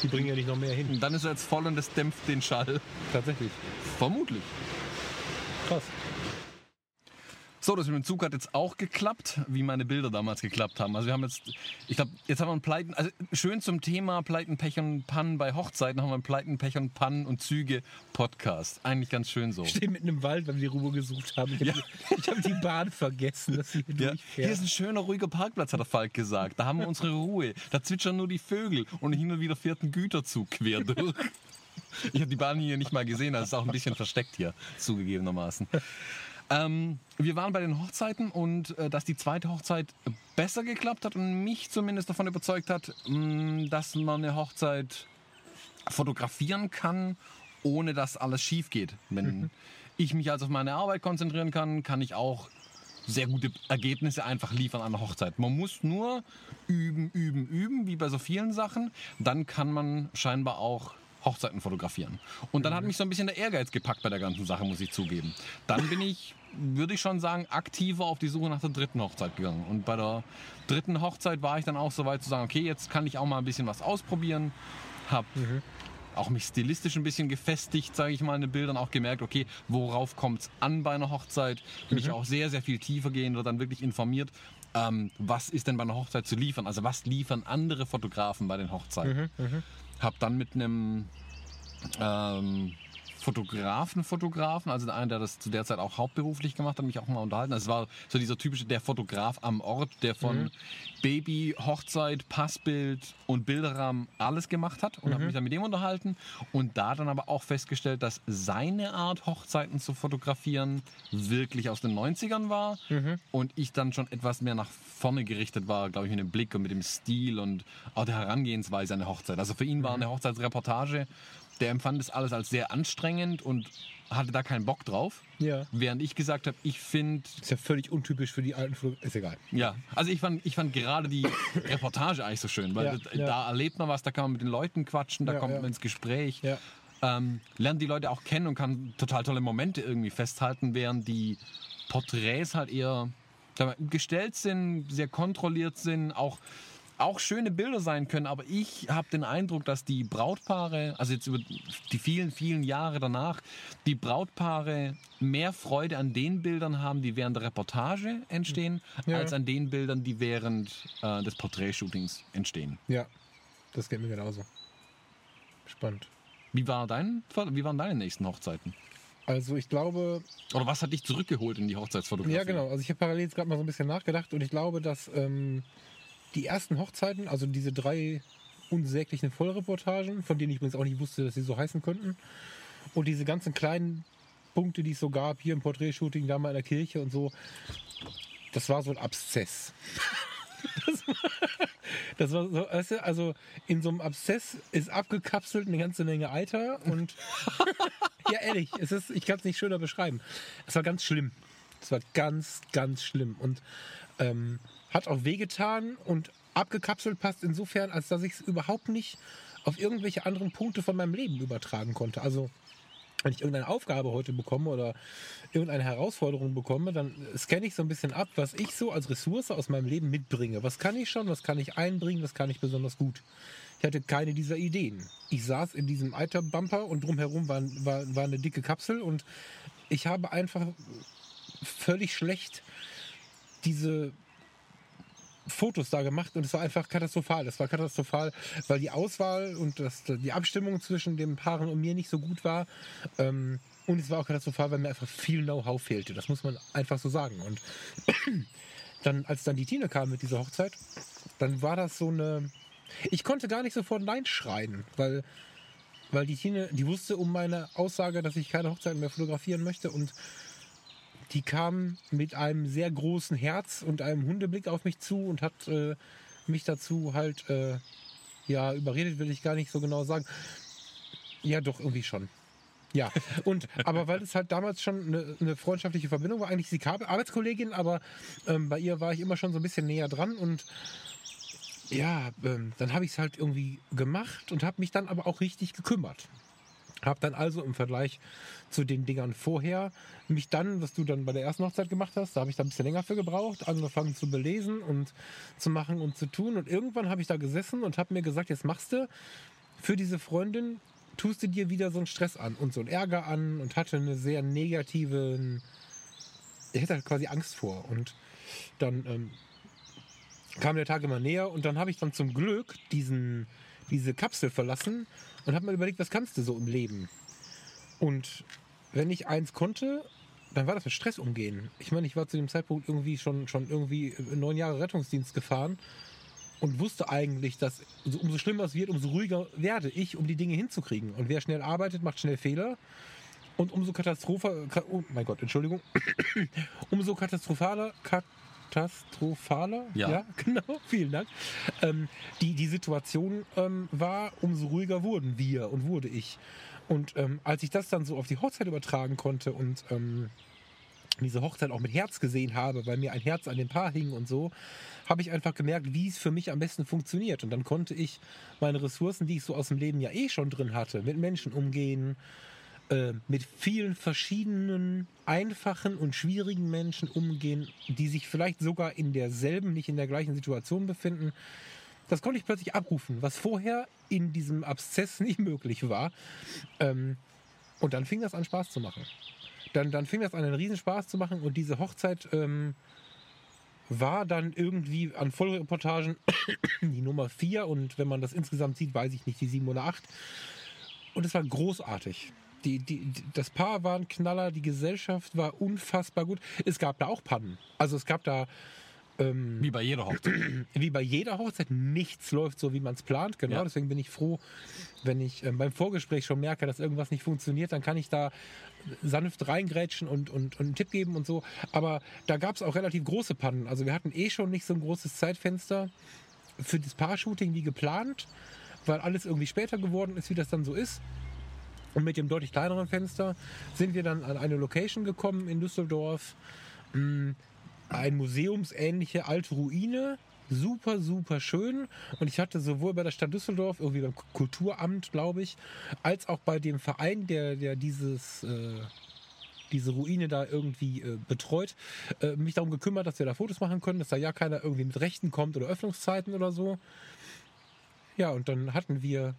Die bringen ja nicht noch mehr hin. Und dann ist er jetzt voll und das dämpft den Schall. Tatsächlich. Vermutlich. Krass. So, das mit dem Zug hat jetzt auch geklappt, wie meine Bilder damals geklappt haben. Also wir haben jetzt, ich glaube, jetzt haben wir einen Pleiten, also schön zum Thema Pleiten, Pech und Pannen bei Hochzeiten haben wir einen Pleiten, Pech und Pannen und Züge Podcast. Eigentlich ganz schön so. Ich stehe mitten im Wald, weil wir die Ruhe gesucht haben. Ich habe hab die Bahn vergessen, dass sie hier Ja, durchfährt. hier ist ein schöner, ruhiger Parkplatz, hat der Falk gesagt. Da haben wir unsere Ruhe. Da zwitschern nur die Vögel und hin und wieder fährt ein Güterzug quer durch. Ich habe die Bahn hier nicht mal gesehen, also ist auch ein bisschen versteckt hier, zugegebenermaßen. Ähm, wir waren bei den Hochzeiten und äh, dass die zweite Hochzeit besser geklappt hat und mich zumindest davon überzeugt hat, mh, dass man eine Hochzeit fotografieren kann, ohne dass alles schief geht. Wenn ich mich also auf meine Arbeit konzentrieren kann, kann ich auch sehr gute Ergebnisse einfach liefern an der Hochzeit. Man muss nur üben, üben, üben, wie bei so vielen Sachen. Dann kann man scheinbar auch Hochzeiten fotografieren. Und dann hat mich so ein bisschen der Ehrgeiz gepackt bei der ganzen Sache, muss ich zugeben. Dann bin ich, würde ich schon sagen, aktiver auf die Suche nach der dritten Hochzeit gegangen. Und bei der dritten Hochzeit war ich dann auch so weit zu sagen, okay, jetzt kann ich auch mal ein bisschen was ausprobieren. Hab auch mich stilistisch ein bisschen gefestigt, sage ich mal, in den Bildern, auch gemerkt, okay, worauf kommt es an bei einer Hochzeit? Mich auch sehr, sehr viel tiefer gehen oder dann wirklich informiert, ähm, was ist denn bei einer Hochzeit zu liefern? Also was liefern andere Fotografen bei den Hochzeiten? Hab dann mit einem ähm, Fotografen, Fotografen, also einer, der das zu der Zeit auch hauptberuflich gemacht hat, mich auch mal unterhalten. Also es war so dieser typische, der Fotograf am Ort, der von Baby, Hochzeit, Passbild und Bilderrahmen alles gemacht hat und habe mich dann mit dem unterhalten und da dann aber auch festgestellt, dass seine Art, Hochzeiten zu fotografieren, wirklich aus den 90ern war und ich dann schon etwas mehr nach vorne gerichtet war, glaube ich, mit dem Blick und mit dem Stil und auch der Herangehensweise an eine Hochzeit. Also für ihn war eine Hochzeitsreportage der empfand das alles als sehr anstrengend und hatte da keinen Bock drauf. Ja. Während ich gesagt habe, ich finde, Ist ja völlig untypisch für die alten Flug. Ist egal. ja, also ich fand, ich fand gerade die Reportage eigentlich so schön, weil Ja, da, ja. da erlebt man was, da kann man mit den Leuten quatschen, da Ja, kommt man ins Gespräch, Ja. ähm, lernt die Leute auch kennen und kann total tolle Momente irgendwie festhalten, während die Porträts halt eher gestellt sind, sehr kontrolliert sind, auch auch schöne Bilder sein können, aber ich habe den Eindruck, dass die Brautpaare, also jetzt über die vielen, vielen Jahre danach, die Brautpaare mehr Freude an den Bildern haben, die während der Reportage entstehen, Ja. als an den Bildern, die während äh, des Porträtshootings entstehen. Ja. Das geht mir genauso. Spannend. Wie, war dein, wie waren deine nächsten Hochzeiten? Also ich glaube, Oder was hat dich zurückgeholt in die Hochzeitsfotografie? Ja, genau. Also ich habe parallel jetzt gerade mal so ein bisschen nachgedacht und ich glaube, dass ähm, die ersten Hochzeiten, also diese drei unsäglichen Vollreportagen, von denen ich übrigens auch nicht wusste, dass sie so heißen könnten, und diese ganzen kleinen Punkte, die es so gab, hier im Porträtshooting, da mal in der Kirche und so, das war so ein Abszess. Das war, das war so, weißt du, also in so einem Abszess ist abgekapselt eine ganze Menge Eiter und ja, ehrlich, es ist, ich kann es nicht schöner beschreiben. Es war ganz schlimm. Es war ganz, ganz schlimm und ähm, hat auch wehgetan und abgekapselt passt insofern, als dass ich es überhaupt nicht auf irgendwelche anderen Punkte von meinem Leben übertragen konnte. Also wenn ich irgendeine Aufgabe heute bekomme oder irgendeine Herausforderung bekomme, dann scanne ich so ein bisschen ab, was ich so als Ressource aus meinem Leben mitbringe. Was kann ich schon, was kann ich einbringen, was kann ich besonders gut. Ich hatte keine dieser Ideen. Ich saß in diesem Eiterbumper und drumherum war, war, war eine dicke Kapsel und ich habe einfach völlig schlecht diese Fotos da gemacht und es war einfach katastrophal. Das war katastrophal, weil die Auswahl und das, die Abstimmung zwischen den Paaren und mir nicht so gut war. Ähm, und es war auch katastrophal, weil mir einfach viel Know-how fehlte. Das muss man einfach so sagen. Und dann, als dann die Tine kam mit dieser Hochzeit, dann war das so eine. Ich konnte gar nicht sofort Nein schreien, weil, weil die Tine, die wusste um meine Aussage, dass ich keine Hochzeiten mehr fotografieren möchte und die kam mit einem sehr großen Herz und einem Hundeblick auf mich zu und hat äh, mich dazu halt, äh, ja, überredet will ich gar nicht so genau sagen. Ja, doch, irgendwie schon. Ja, und aber weil es halt damals schon eine, eine freundschaftliche Verbindung war, eigentlich sie Arbeitskollegin, aber ähm, bei ihr war ich immer schon so ein bisschen näher dran und ja, ähm, dann habe ich es halt irgendwie gemacht und habe mich dann aber auch richtig gekümmert. Habe dann also im Vergleich zu den Dingern vorher mich dann, was du dann bei der ersten Hochzeit gemacht hast, da habe ich da ein bisschen länger für gebraucht, angefangen zu belesen und zu machen und zu tun. Und irgendwann habe ich da gesessen und habe mir gesagt, jetzt machst du für diese Freundin, tust du dir wieder so einen Stress an und so einen Ärger an und hatte eine sehr negative, ich halt quasi Angst vor. Und dann ähm, kam der Tag immer näher und dann habe ich dann zum Glück diesen, diese Kapsel verlassen und habe mir überlegt, was kannst du so im Leben? Und wenn ich eins konnte, dann war das mit Stress umgehen. Ich meine, ich war zu dem Zeitpunkt irgendwie schon, schon irgendwie neun Jahre Rettungsdienst gefahren und wusste eigentlich, dass so- umso schlimmer es wird, umso ruhiger werde ich, um die Dinge hinzukriegen. Und wer schnell arbeitet, macht schnell Fehler. Und umso katastropher, ka- oh mein Gott, Entschuldigung, umso katastrophaler, katastrophaler, Ja. genau, vielen Dank, ähm, die, die Situation ähm, war, umso ruhiger wurden wir und wurde ich. Und ähm, als ich das dann so auf die Hochzeit übertragen konnte und ähm, diese Hochzeit auch mit Herz gesehen habe, weil mir ein Herz an dem Paar hing und so, habe ich einfach gemerkt, wie es für mich am besten funktioniert. Und dann konnte ich meine Ressourcen, die ich so aus dem Leben ja eh schon drin hatte, mit Menschen umgehen, äh, mit vielen verschiedenen, einfachen und schwierigen Menschen umgehen, die sich vielleicht sogar in derselben, nicht in der gleichen Situation befinden. Das konnte ich plötzlich abrufen, was vorher in diesem Abszess nicht möglich war. Ähm, und dann fing das an Spaß zu machen. Dann, dann fing das an, einen Riesenspaß zu machen und diese Hochzeit ähm, war dann irgendwie an Vollreportagen die Nummer 4 und wenn man das insgesamt sieht, weiß ich nicht, die 7 oder 8. Und es war großartig. Die, die, das Paar war ein Knaller, die Gesellschaft war unfassbar gut. Es gab da auch Pannen. Also es gab da ähm, Wie bei jeder Hochzeit. wie bei jeder Hochzeit, nichts läuft so, wie man es plant. Genau, Ja. deswegen bin ich froh, wenn ich ähm, beim Vorgespräch schon merke, dass irgendwas nicht funktioniert, dann kann ich da sanft reingrätschen und, und, und einen Tipp geben und so. Aber da gab es auch relativ große Pannen. Also wir hatten eh schon nicht so ein großes Zeitfenster für das Paar-Shooting wie geplant, weil alles irgendwie später geworden ist, wie das dann so ist. Und mit dem deutlich kleineren Fenster sind wir dann an eine Location gekommen in Düsseldorf. Mm, Ein museumsähnliche alte Ruine. Super, super schön. Und ich hatte sowohl bei der Stadt Düsseldorf, irgendwie beim Kulturamt, glaube ich, als auch bei dem Verein, der, der dieses, äh, diese Ruine da irgendwie äh, betreut, äh, mich darum gekümmert, dass wir da Fotos machen können, dass da ja keiner irgendwie mit Rechten kommt oder Öffnungszeiten oder so. Ja, und dann hatten wir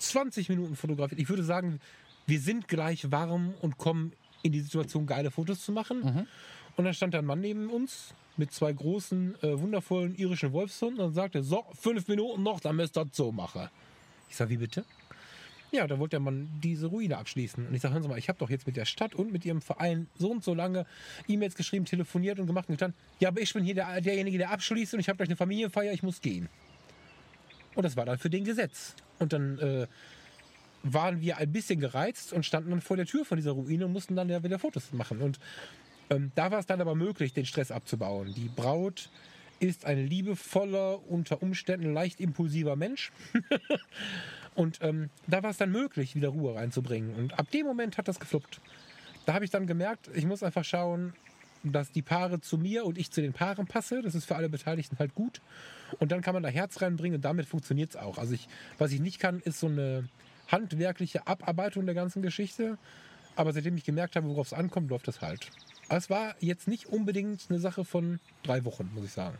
20 Minuten fotografiert. Ich würde sagen, wir sind gleich warm und kommen in die Situation, geile Fotos zu machen. Und dann stand da ein Mann neben uns mit zwei großen, äh, wundervollen irischen Wolfshunden und sagte, so, fünf Minuten noch, dann müsst ihr das so machen. Ich sag, wie bitte? Ja, da wollte der Mann diese Ruine abschließen. Und ich sage, hören Sie mal, ich habe doch jetzt mit der Stadt und mit Ihrem Verein so und so lange E-Mails geschrieben, telefoniert und gemacht und getan. Ja, aber ich bin hier der, derjenige, der abschließt und ich habe gleich eine Familienfeier, ich muss gehen. Und das war dann für den Gesetz. Und dann äh, waren wir ein bisschen gereizt und standen dann vor der Tür von dieser Ruine und mussten dann ja wieder Fotos machen. Und ähm, da war es dann aber möglich, den Stress abzubauen. Die Braut ist ein liebevoller, unter Umständen leicht impulsiver Mensch. und ähm, da war es dann möglich, wieder Ruhe reinzubringen. Und ab dem Moment hat das gefluppt. Da habe ich dann gemerkt, ich muss einfach schauen, dass die Paare zu mir und ich zu den Paaren passe. Das ist für alle Beteiligten halt gut. Und dann kann man da Herz reinbringen und damit funktioniert es auch. Also ich, was ich nicht kann, ist so eine handwerkliche Abarbeitung der ganzen Geschichte. Aber seitdem ich gemerkt habe, worauf es ankommt, läuft das halt. Es war jetzt nicht unbedingt eine Sache von drei Wochen, muss ich sagen.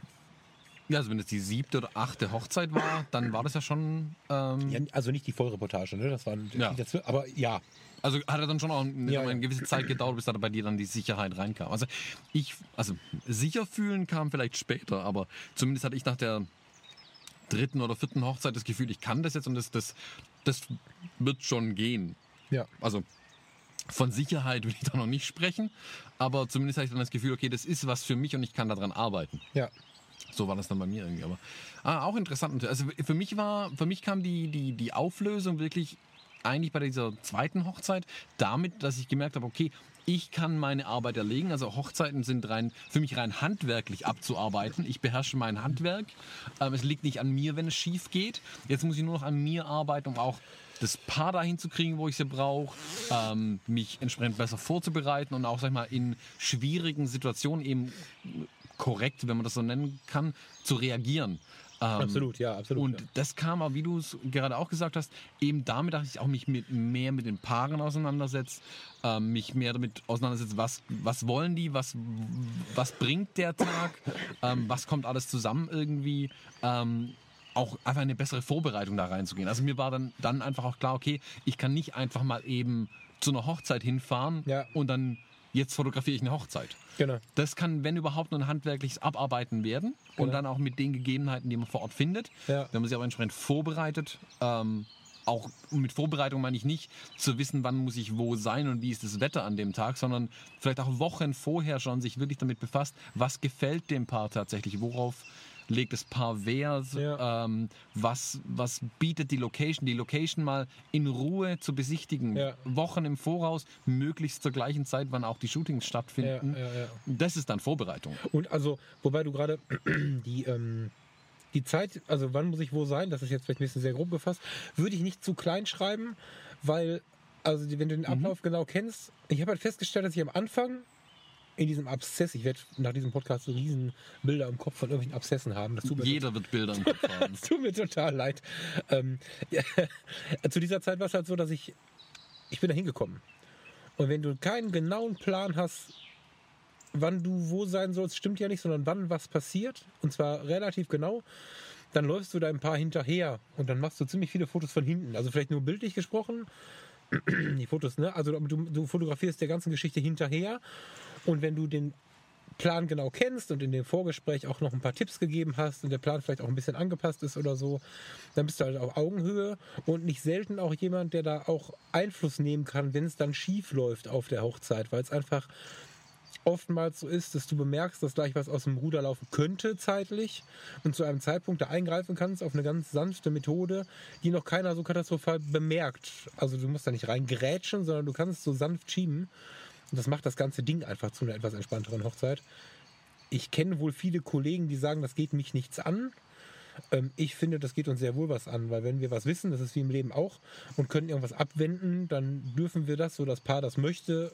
Ja, also wenn es die siebte oder achte Hochzeit war, dann war das ja schon. Ähm, Ja, also nicht die Vollreportage, ne? Das war Ja. dazu, aber ja. Also hat er dann schon auch eine, Ja, eine gewisse Zeit gedauert, bis da bei dir dann die Sicherheit reinkam. Also ich, also sicher fühlen kam vielleicht später, aber zumindest hatte ich nach der dritten oder vierten Hochzeit das Gefühl, ich kann das jetzt und das, das, das wird schon gehen. Ja. Also von Sicherheit will ich da noch nicht sprechen, aber zumindest hatte ich dann das Gefühl, okay, das ist was für mich und ich kann daran arbeiten. Ja. So war das dann bei mir irgendwie. Aber ah, auch interessant. Also für mich war, für mich kam die, die, die Auflösung wirklich eigentlich bei dieser zweiten Hochzeit damit, dass ich gemerkt habe, okay, ich kann meine Arbeit erlegen. Also Hochzeiten sind rein, für mich rein handwerklich abzuarbeiten. Ich beherrsche mein Handwerk. Ähm, es liegt nicht an mir, wenn es schief geht. Jetzt muss ich nur noch an mir arbeiten, um auch das Paar dahin zu kriegen, wo ich sie brauche, ähm, mich entsprechend besser vorzubereiten und auch, sag ich mal, in schwierigen Situationen eben korrekt, wenn man das so nennen kann, zu reagieren. Ähm, Absolut, ja, absolut. Und ja. das kam aber, wie du es gerade auch gesagt hast, eben damit, dass ich auch mich mit, mehr mit den Paaren auseinandersetze, ähm, mich mehr damit auseinandersetze, was, was wollen die, was, was bringt der Tag, ähm, was kommt alles zusammen irgendwie. Ähm, auch einfach eine bessere Vorbereitung da reinzugehen. Also mir war dann, dann einfach auch klar, okay, ich kann nicht einfach mal eben zu einer Hochzeit hinfahren Ja. und dann jetzt fotografiere ich eine Hochzeit. Genau. Das kann, wenn überhaupt, nur ein handwerkliches Abarbeiten werden und Genau. dann auch mit den Gegebenheiten, die man vor Ort findet. Ja. Wenn man sich aber entsprechend vorbereitet, ähm, auch mit Vorbereitung meine ich nicht zu wissen, wann muss ich wo sein und wie ist das Wetter an dem Tag, sondern vielleicht auch Wochen vorher schon sich wirklich damit befasst, was gefällt dem Paar tatsächlich, worauf legt das Paar Wert, Ja. ähm, was, was bietet die Location, die Location mal in Ruhe zu besichtigen, Ja. Wochen im Voraus, möglichst zur gleichen Zeit, wann auch die Shootings stattfinden. ja. Das ist dann Vorbereitung. Und also, wobei du gerade die, ähm, die Zeit, also wann muss ich wo sein, das ist jetzt vielleicht ein bisschen sehr grob gefasst, würde ich nicht zu klein schreiben, weil, also wenn du den Ablauf genau kennst, ich habe halt festgestellt, dass ich am Anfang in diesem Abszess, ich werde nach diesem Podcast so riesen Bilder im Kopf von irgendwelchen Abszessen haben. Jeder wird Bilder im Kopf haben. tut mir total leid. Ähm, ja, zu dieser Zeit war es halt so, dass ich, ich bin da hingekommen. Und wenn du keinen genauen Plan hast, wann du wo sein sollst, stimmt ja nicht, sondern wann was passiert, und zwar relativ genau, dann läufst du da ein paar hinterher und dann machst du ziemlich viele Fotos von hinten. Also vielleicht nur bildlich gesprochen, die Fotos, ne? Also du, du fotografierst der ganzen Geschichte hinterher und wenn du den Plan genau kennst und in dem Vorgespräch auch noch ein paar Tipps gegeben hast und der Plan vielleicht auch ein bisschen angepasst ist oder so, dann bist du halt auf Augenhöhe und nicht selten auch jemand, der da auch Einfluss nehmen kann, wenn es dann schief läuft auf der Hochzeit, weil es einfach oftmals so ist, dass du bemerkst, dass gleich was aus dem Ruder laufen könnte zeitlich und zu einem Zeitpunkt da eingreifen kannst auf eine ganz sanfte Methode, die noch keiner so katastrophal bemerkt. Also du musst da nicht reingrätschen, sondern du kannst so sanft schieben und das macht das ganze Ding einfach zu einer etwas entspannteren Hochzeit. Ich kenne wohl viele Kollegen, die sagen, das geht mich nichts an. Ähm, Ich finde, das geht uns sehr wohl was an, weil wenn wir was wissen, das ist wie im Leben auch, und können irgendwas abwenden, dann dürfen wir das, so das Paar das möchte,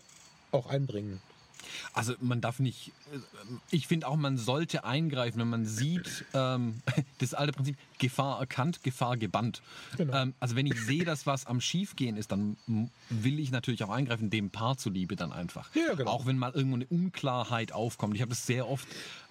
auch einbringen. Also man darf nicht, äh, ich finde auch, man sollte eingreifen, wenn man sieht, ähm, das alte Prinzip, Gefahr erkannt, Gefahr gebannt. Genau. Ähm, also wenn ich sehe, dass was am Schiefgehen ist, dann will ich natürlich auch eingreifen, dem Paar zuliebe dann einfach. Ja, genau. Auch wenn mal irgendwo eine Unklarheit aufkommt. Ich habe das sehr oft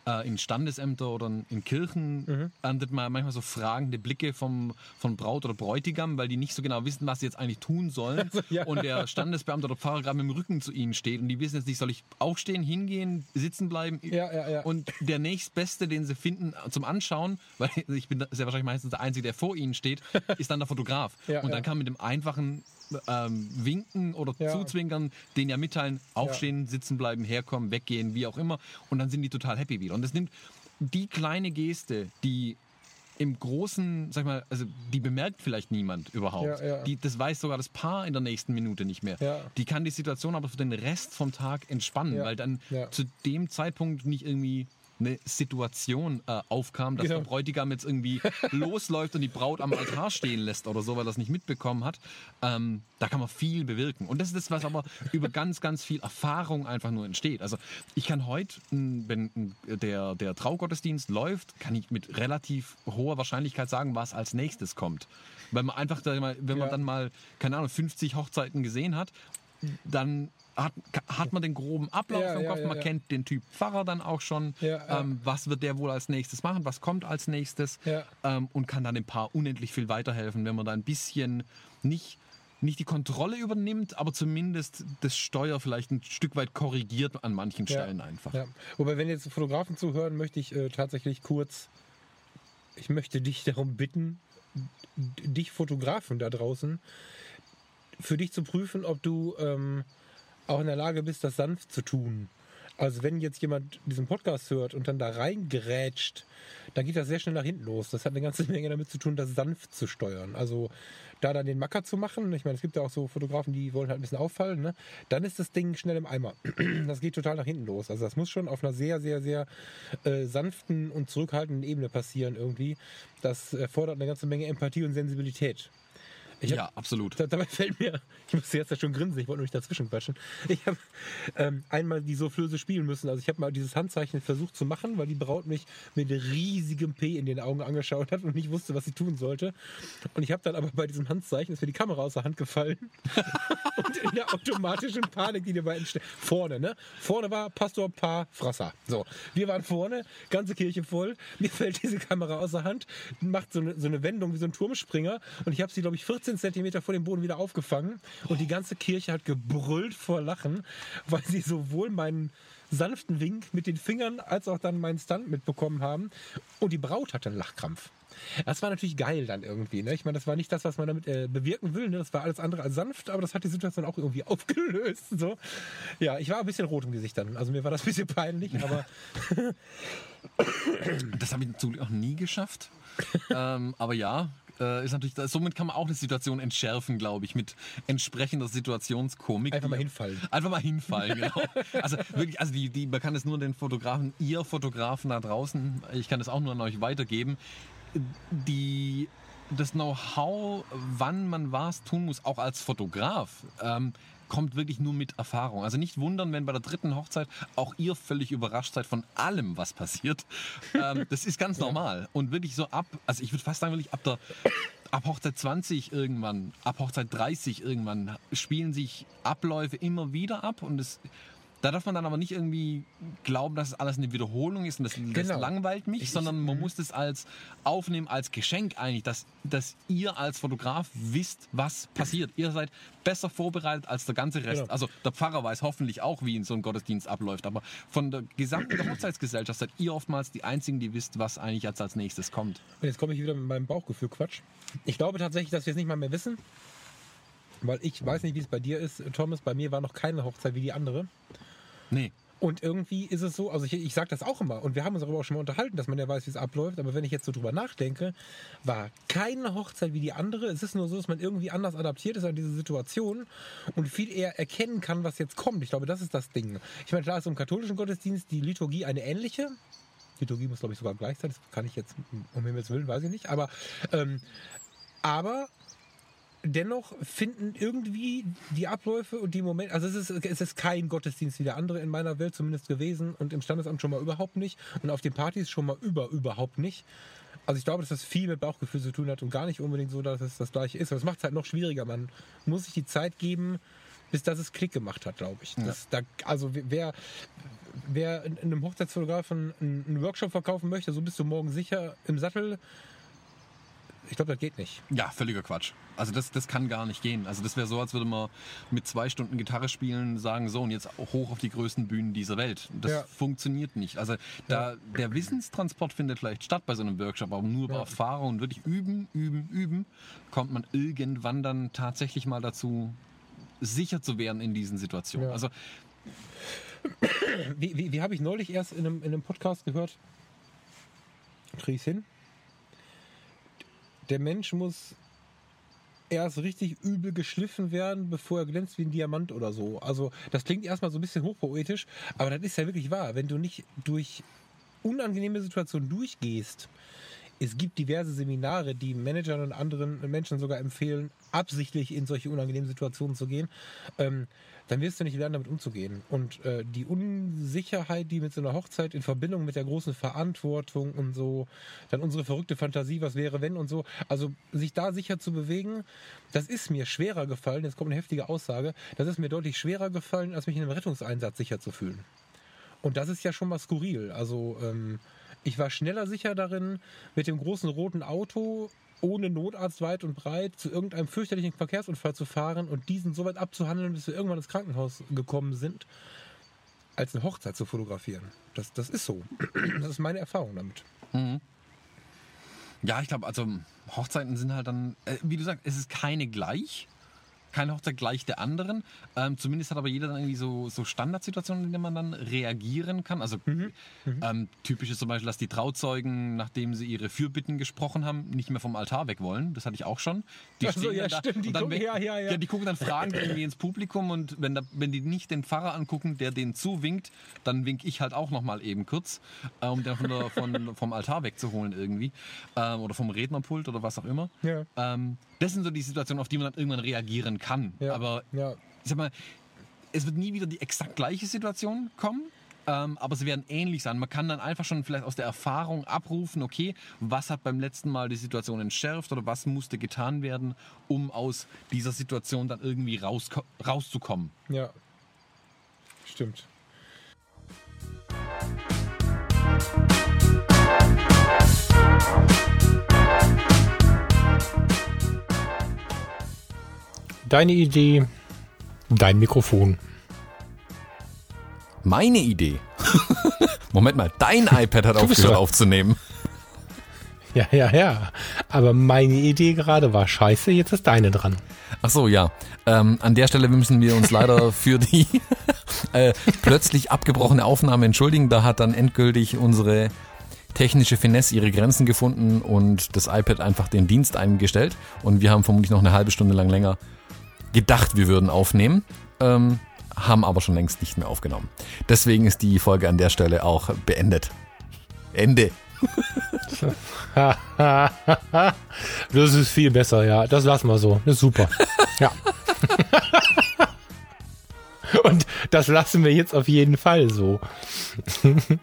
äh, in Standesämter oder in Kirchen Mhm. erntet man manchmal so fragende Blicke vom, von Braut oder Bräutigam, weil die nicht so genau wissen, was sie jetzt eigentlich tun sollen. ja. Und der Standesbeamte oder Pfarrer gerade mit dem Rücken zu ihnen steht und die wissen jetzt nicht, soll ich aufstehen, hingehen, sitzen bleiben? Ja, ja, ja. Und der nächstbeste, den sie finden zum Anschauen, weil ich bin sehr wahrscheinlich meistens der Einzige, der vor ihnen steht, ist dann der Fotograf. Ja, und dann ja. kann mit dem einfachen ähm, Winken oder Ja. Zuzwinkern den ja mitteilen, aufstehen, sitzen bleiben, herkommen, weggehen, wie auch immer. Und dann sind die total happy wieder. Und das nimmt die kleine Geste, die im Großen, sag ich mal, also die bemerkt vielleicht niemand überhaupt. Ja, ja. Die, das weiß sogar das Paar in der nächsten Minute nicht mehr. Ja. Die kann die Situation aber für den Rest vom Tag entspannen, Ja, weil dann ja. zu dem Zeitpunkt nicht irgendwie eine Situation äh, aufkam, dass Genau. der Bräutigam jetzt irgendwie losläuft und die Braut am Altar stehen lässt oder so, weil er das nicht mitbekommen hat. Ähm, da kann man viel bewirken. Und das ist das, was aber über ganz, ganz viel Erfahrung einfach nur entsteht. Also ich kann heute, wenn der, der Traugottesdienst läuft, kann ich mit relativ hoher Wahrscheinlichkeit sagen, was als nächstes kommt. Weil man einfach, wenn man Ja. dann mal, keine Ahnung, 50 Hochzeiten gesehen hat, dann hat, hat man den groben Ablauf Ja, im ja, Kopf, ja, man ja. kennt den Typ Pfarrer dann auch schon. Ja, ja. Ähm, was wird der wohl als nächstes machen? Was kommt als nächstes? Ja. Ähm, und kann dann dem Paar unendlich viel weiterhelfen, wenn man da ein bisschen nicht, nicht die Kontrolle übernimmt, aber zumindest das Steuer vielleicht ein Stück weit korrigiert an manchen Stellen einfach. Ja. Wobei, wenn jetzt Fotografen zuhören, möchte ich äh, tatsächlich kurz, ich möchte dich darum bitten, dich Fotografen da draußen, für dich zu prüfen, ob du ähm, auch in der Lage bist, das sanft zu tun. Also wenn jetzt jemand diesen Podcast hört und dann da reingerätscht, dann geht das sehr schnell nach hinten los. Das hat eine ganze Menge damit zu tun, das sanft zu steuern. Also da dann den Macker zu machen, ich meine, es gibt ja auch so Fotografen, die wollen halt ein bisschen auffallen, ne? dann ist das Ding schnell im Eimer. Das geht total nach hinten los. Also das muss schon auf einer sehr, sehr, sehr äh, sanften und zurückhaltenden Ebene passieren irgendwie. Das erfordert eine ganze Menge Empathie und Sensibilität. Hab- Ja, absolut. da, dabei fällt mir, ich musste jetzt ja schon grinsen, ich wollte nur nicht dazwischen quatschen. Ich habe ähm, einmal die Soufflöse spielen müssen. Also ich habe mal dieses Handzeichen versucht zu machen, weil die Braut mich mit riesigem P in den Augen angeschaut hat und nicht wusste, was sie tun sollte. Und ich habe dann aber bei diesem Handzeichen ist mir die Kamera aus der Hand gefallen. und in der automatischen Panik, die dabei entsteht. Vorne, ne? Vorne war Pastor Paar Frasser. So, wir waren vorne, ganze Kirche voll. Mir fällt diese Kamera aus der Hand, macht so eine, so eine Wendung wie so ein Turmspringer und ich habe sie, glaube ich, 14 Zentimeter vor dem Boden wieder aufgefangen und die ganze Kirche hat gebrüllt vor Lachen, weil sie sowohl meinen sanften Wink mit den Fingern als auch dann meinen Stunt mitbekommen haben. Und die Braut hatte einen Lachkrampf. Das war natürlich geil dann irgendwie. Ne? Ich meine, das war nicht das, was man damit äh, bewirken will. Ne? Das war alles andere als sanft, aber das hat die Situation auch irgendwie aufgelöst. So. Ja, ich war ein bisschen rot im Gesicht dann. Also mir war das ein bisschen peinlich, aber. Das habe ich Glück auch nie geschafft. ähm, aber ja, äh, ist natürlich, somit kann man auch eine Situation entschärfen, glaube ich, mit entsprechender Situationskomik. Einfach mal hinfallen. Einfach mal hinfallen, genau. Also wirklich, also die, die, man kann es nur den Fotografen, ihr Fotografen da draußen, ich kann es auch nur an euch weitergeben, die das Know-how, wann man was tun muss, auch als Fotograf, ähm, kommt wirklich nur mit Erfahrung. Also nicht wundern, wenn bei der dritten Hochzeit auch ihr völlig überrascht seid von allem, was passiert. Ähm, das ist ganz normal. Und wirklich so ab, also ich würde fast sagen, wirklich ab der ab Hochzeit 20 irgendwann, ab Hochzeit 30 irgendwann spielen sich Abläufe immer wieder ab und es da darf man dann aber nicht irgendwie glauben, dass es alles eine Wiederholung ist und das, das Genau. langweilt mich, Ich- sondern man muss das als aufnehmen, als Geschenk eigentlich, dass, dass ihr als Fotograf wisst, was passiert. Ihr seid besser vorbereitet als der ganze Rest. Genau. Also der Pfarrer weiß hoffentlich auch, wie in so ein Gottesdienst abläuft, aber von der gesamten der Hochzeitsgesellschaft seid ihr oftmals die Einzigen, die wisst, was eigentlich jetzt als nächstes kommt. Und jetzt komme ich wieder mit meinem Bauchgefühl Quatsch. Ich glaube tatsächlich, dass wir es nicht mal mehr wissen. Weil ich weiß nicht, wie es bei dir ist, Thomas. Bei mir war noch keine Hochzeit wie die andere. Nee. Und irgendwie ist es so, also ich, ich sage das auch immer, und wir haben uns darüber auch schon mal unterhalten, dass man ja weiß, wie es abläuft, aber wenn ich jetzt so drüber nachdenke, war keine Hochzeit wie die andere. Es ist nur so, dass man irgendwie anders adaptiert ist an diese Situation und viel eher erkennen kann, was jetzt kommt. Ich glaube, das ist das Ding. Ich meine, klar ist im katholischen Gottesdienst die Liturgie eine ähnliche. Liturgie muss, glaube ich, sogar gleich sein. Das kann ich jetzt, um Himmels Willen, weiß ich nicht. Aber, ähm, aber dennoch finden irgendwie die Abläufe und die Momente, also es ist, es ist kein Gottesdienst wie der andere in meiner Welt zumindest gewesen und im Standesamt schon mal überhaupt nicht und auf den Partys schon mal über überhaupt nicht. Also ich glaube, dass das viel mit Bauchgefühl zu tun hat und gar nicht unbedingt so, dass es das gleiche ist. Aber es macht es halt noch schwieriger. Man muss sich die Zeit geben, bis das es Klick gemacht hat, glaube ich. Das, da, also wer, wer in einem Hochzeitsfotografen einen Workshop verkaufen möchte, so bist du morgen sicher im Sattel. Ich glaube, das geht nicht. Ja, völliger Quatsch. Also das, das kann gar nicht gehen. Also das wäre so, als würde man mit zwei Stunden Gitarre spielen sagen, so und jetzt hoch auf die größten Bühnen dieser Welt. Das Ja. funktioniert nicht. Also da der Wissenstransport findet vielleicht statt bei so einem Workshop, aber nur bei Ja. Erfahrung und wirklich üben, üben, üben, kommt man irgendwann dann tatsächlich mal dazu, sicher zu werden in diesen Situationen. Ja. Also Wie, wie, wie habe ich neulich erst in einem, in einem Podcast gehört? Krieg ich's hin? Der Mensch muss erst richtig übel geschliffen werden, bevor er glänzt wie ein Diamant oder so. Also das klingt erstmal so ein bisschen hochpoetisch, aber das ist ja wirklich wahr. Wenn du nicht durch unangenehme Situationen durchgehst, es gibt diverse Seminare, die Managern und anderen Menschen sogar empfehlen, absichtlich in solche unangenehmen Situationen zu gehen. Ähm, dann wirst du nicht lernen, damit umzugehen. Und äh, die Unsicherheit, die mit so einer Hochzeit in Verbindung mit der großen Verantwortung und so, dann unsere verrückte Fantasie, was wäre, wenn und so, also sich da sicher zu bewegen, das ist mir schwerer gefallen, jetzt kommt eine heftige Aussage, das ist mir deutlich schwerer gefallen, als mich in einem Rettungseinsatz sicher zu fühlen. Und das ist ja schon mal skurril. Also ähm, ich war schneller sicher darin, mit dem großen roten Auto ohne Notarzt weit und breit zu irgendeinem fürchterlichen Verkehrsunfall zu fahren und diesen so weit abzuhandeln, bis wir irgendwann ins Krankenhaus gekommen sind, als eine Hochzeit zu fotografieren. Das, das ist so. Das ist meine Erfahrung damit. ja, ich glaube, also Hochzeiten sind halt dann, äh, wie du sagst, es ist keine gleich. Keine Hochzeit gleich der anderen. Ähm, zumindest hat aber jeder dann irgendwie so, so Standardsituationen, in denen man dann reagieren kann. Also ähm, typisch ist zum Beispiel, dass die Trauzeugen, nachdem sie ihre Fürbitten gesprochen haben, nicht mehr vom Altar weg wollen. Das hatte ich auch schon. Die Ach so, ja, da stimmt, die dann gucken- wenn- ja, ja, ja. Die gucken dann fragend irgendwie ins Publikum und wenn, da, wenn die nicht den Pfarrer angucken, der denen zuwinkt, dann wink ich halt auch nochmal eben kurz, äh, um den von der, von, vom Altar wegzuholen irgendwie. Ähm, oder vom Rednerpult oder was auch immer. Ja. Ähm, das sind so die Situationen, auf die man dann irgendwann reagieren kann. Ja. Aber ja. ich sag mal, es wird nie wieder die exakt gleiche Situation kommen. Ähm, aber sie werden ähnlich sein. Man kann dann einfach schon vielleicht aus der Erfahrung abrufen, okay, was hat beim letzten Mal die Situation entschärft oder was musste getan werden, um aus dieser Situation dann irgendwie raus, rauszukommen. Ja. Stimmt. Deine Idee, dein Mikrofon. Meine Idee. Moment mal, dein iPad hat aufgehört aufzunehmen. Ja, ja, ja. Aber meine Idee gerade war scheiße, jetzt ist deine dran. Ach so, ja. Ähm, an der Stelle müssen wir uns leider für die äh, plötzlich abgebrochene Aufnahme entschuldigen. Da hat dann endgültig unsere technische Finesse ihre Grenzen gefunden und das iPad einfach den Dienst eingestellt. Und wir haben vermutlich noch eine halbe Stunde lang länger gedacht, wir würden aufnehmen, ähm, haben aber schon längst nicht mehr aufgenommen. Deswegen ist die Folge an der Stelle auch beendet. Ende. das ist viel besser, ja. Das lassen wir so. Das ist super. Ja. Und das lassen wir jetzt auf jeden Fall so.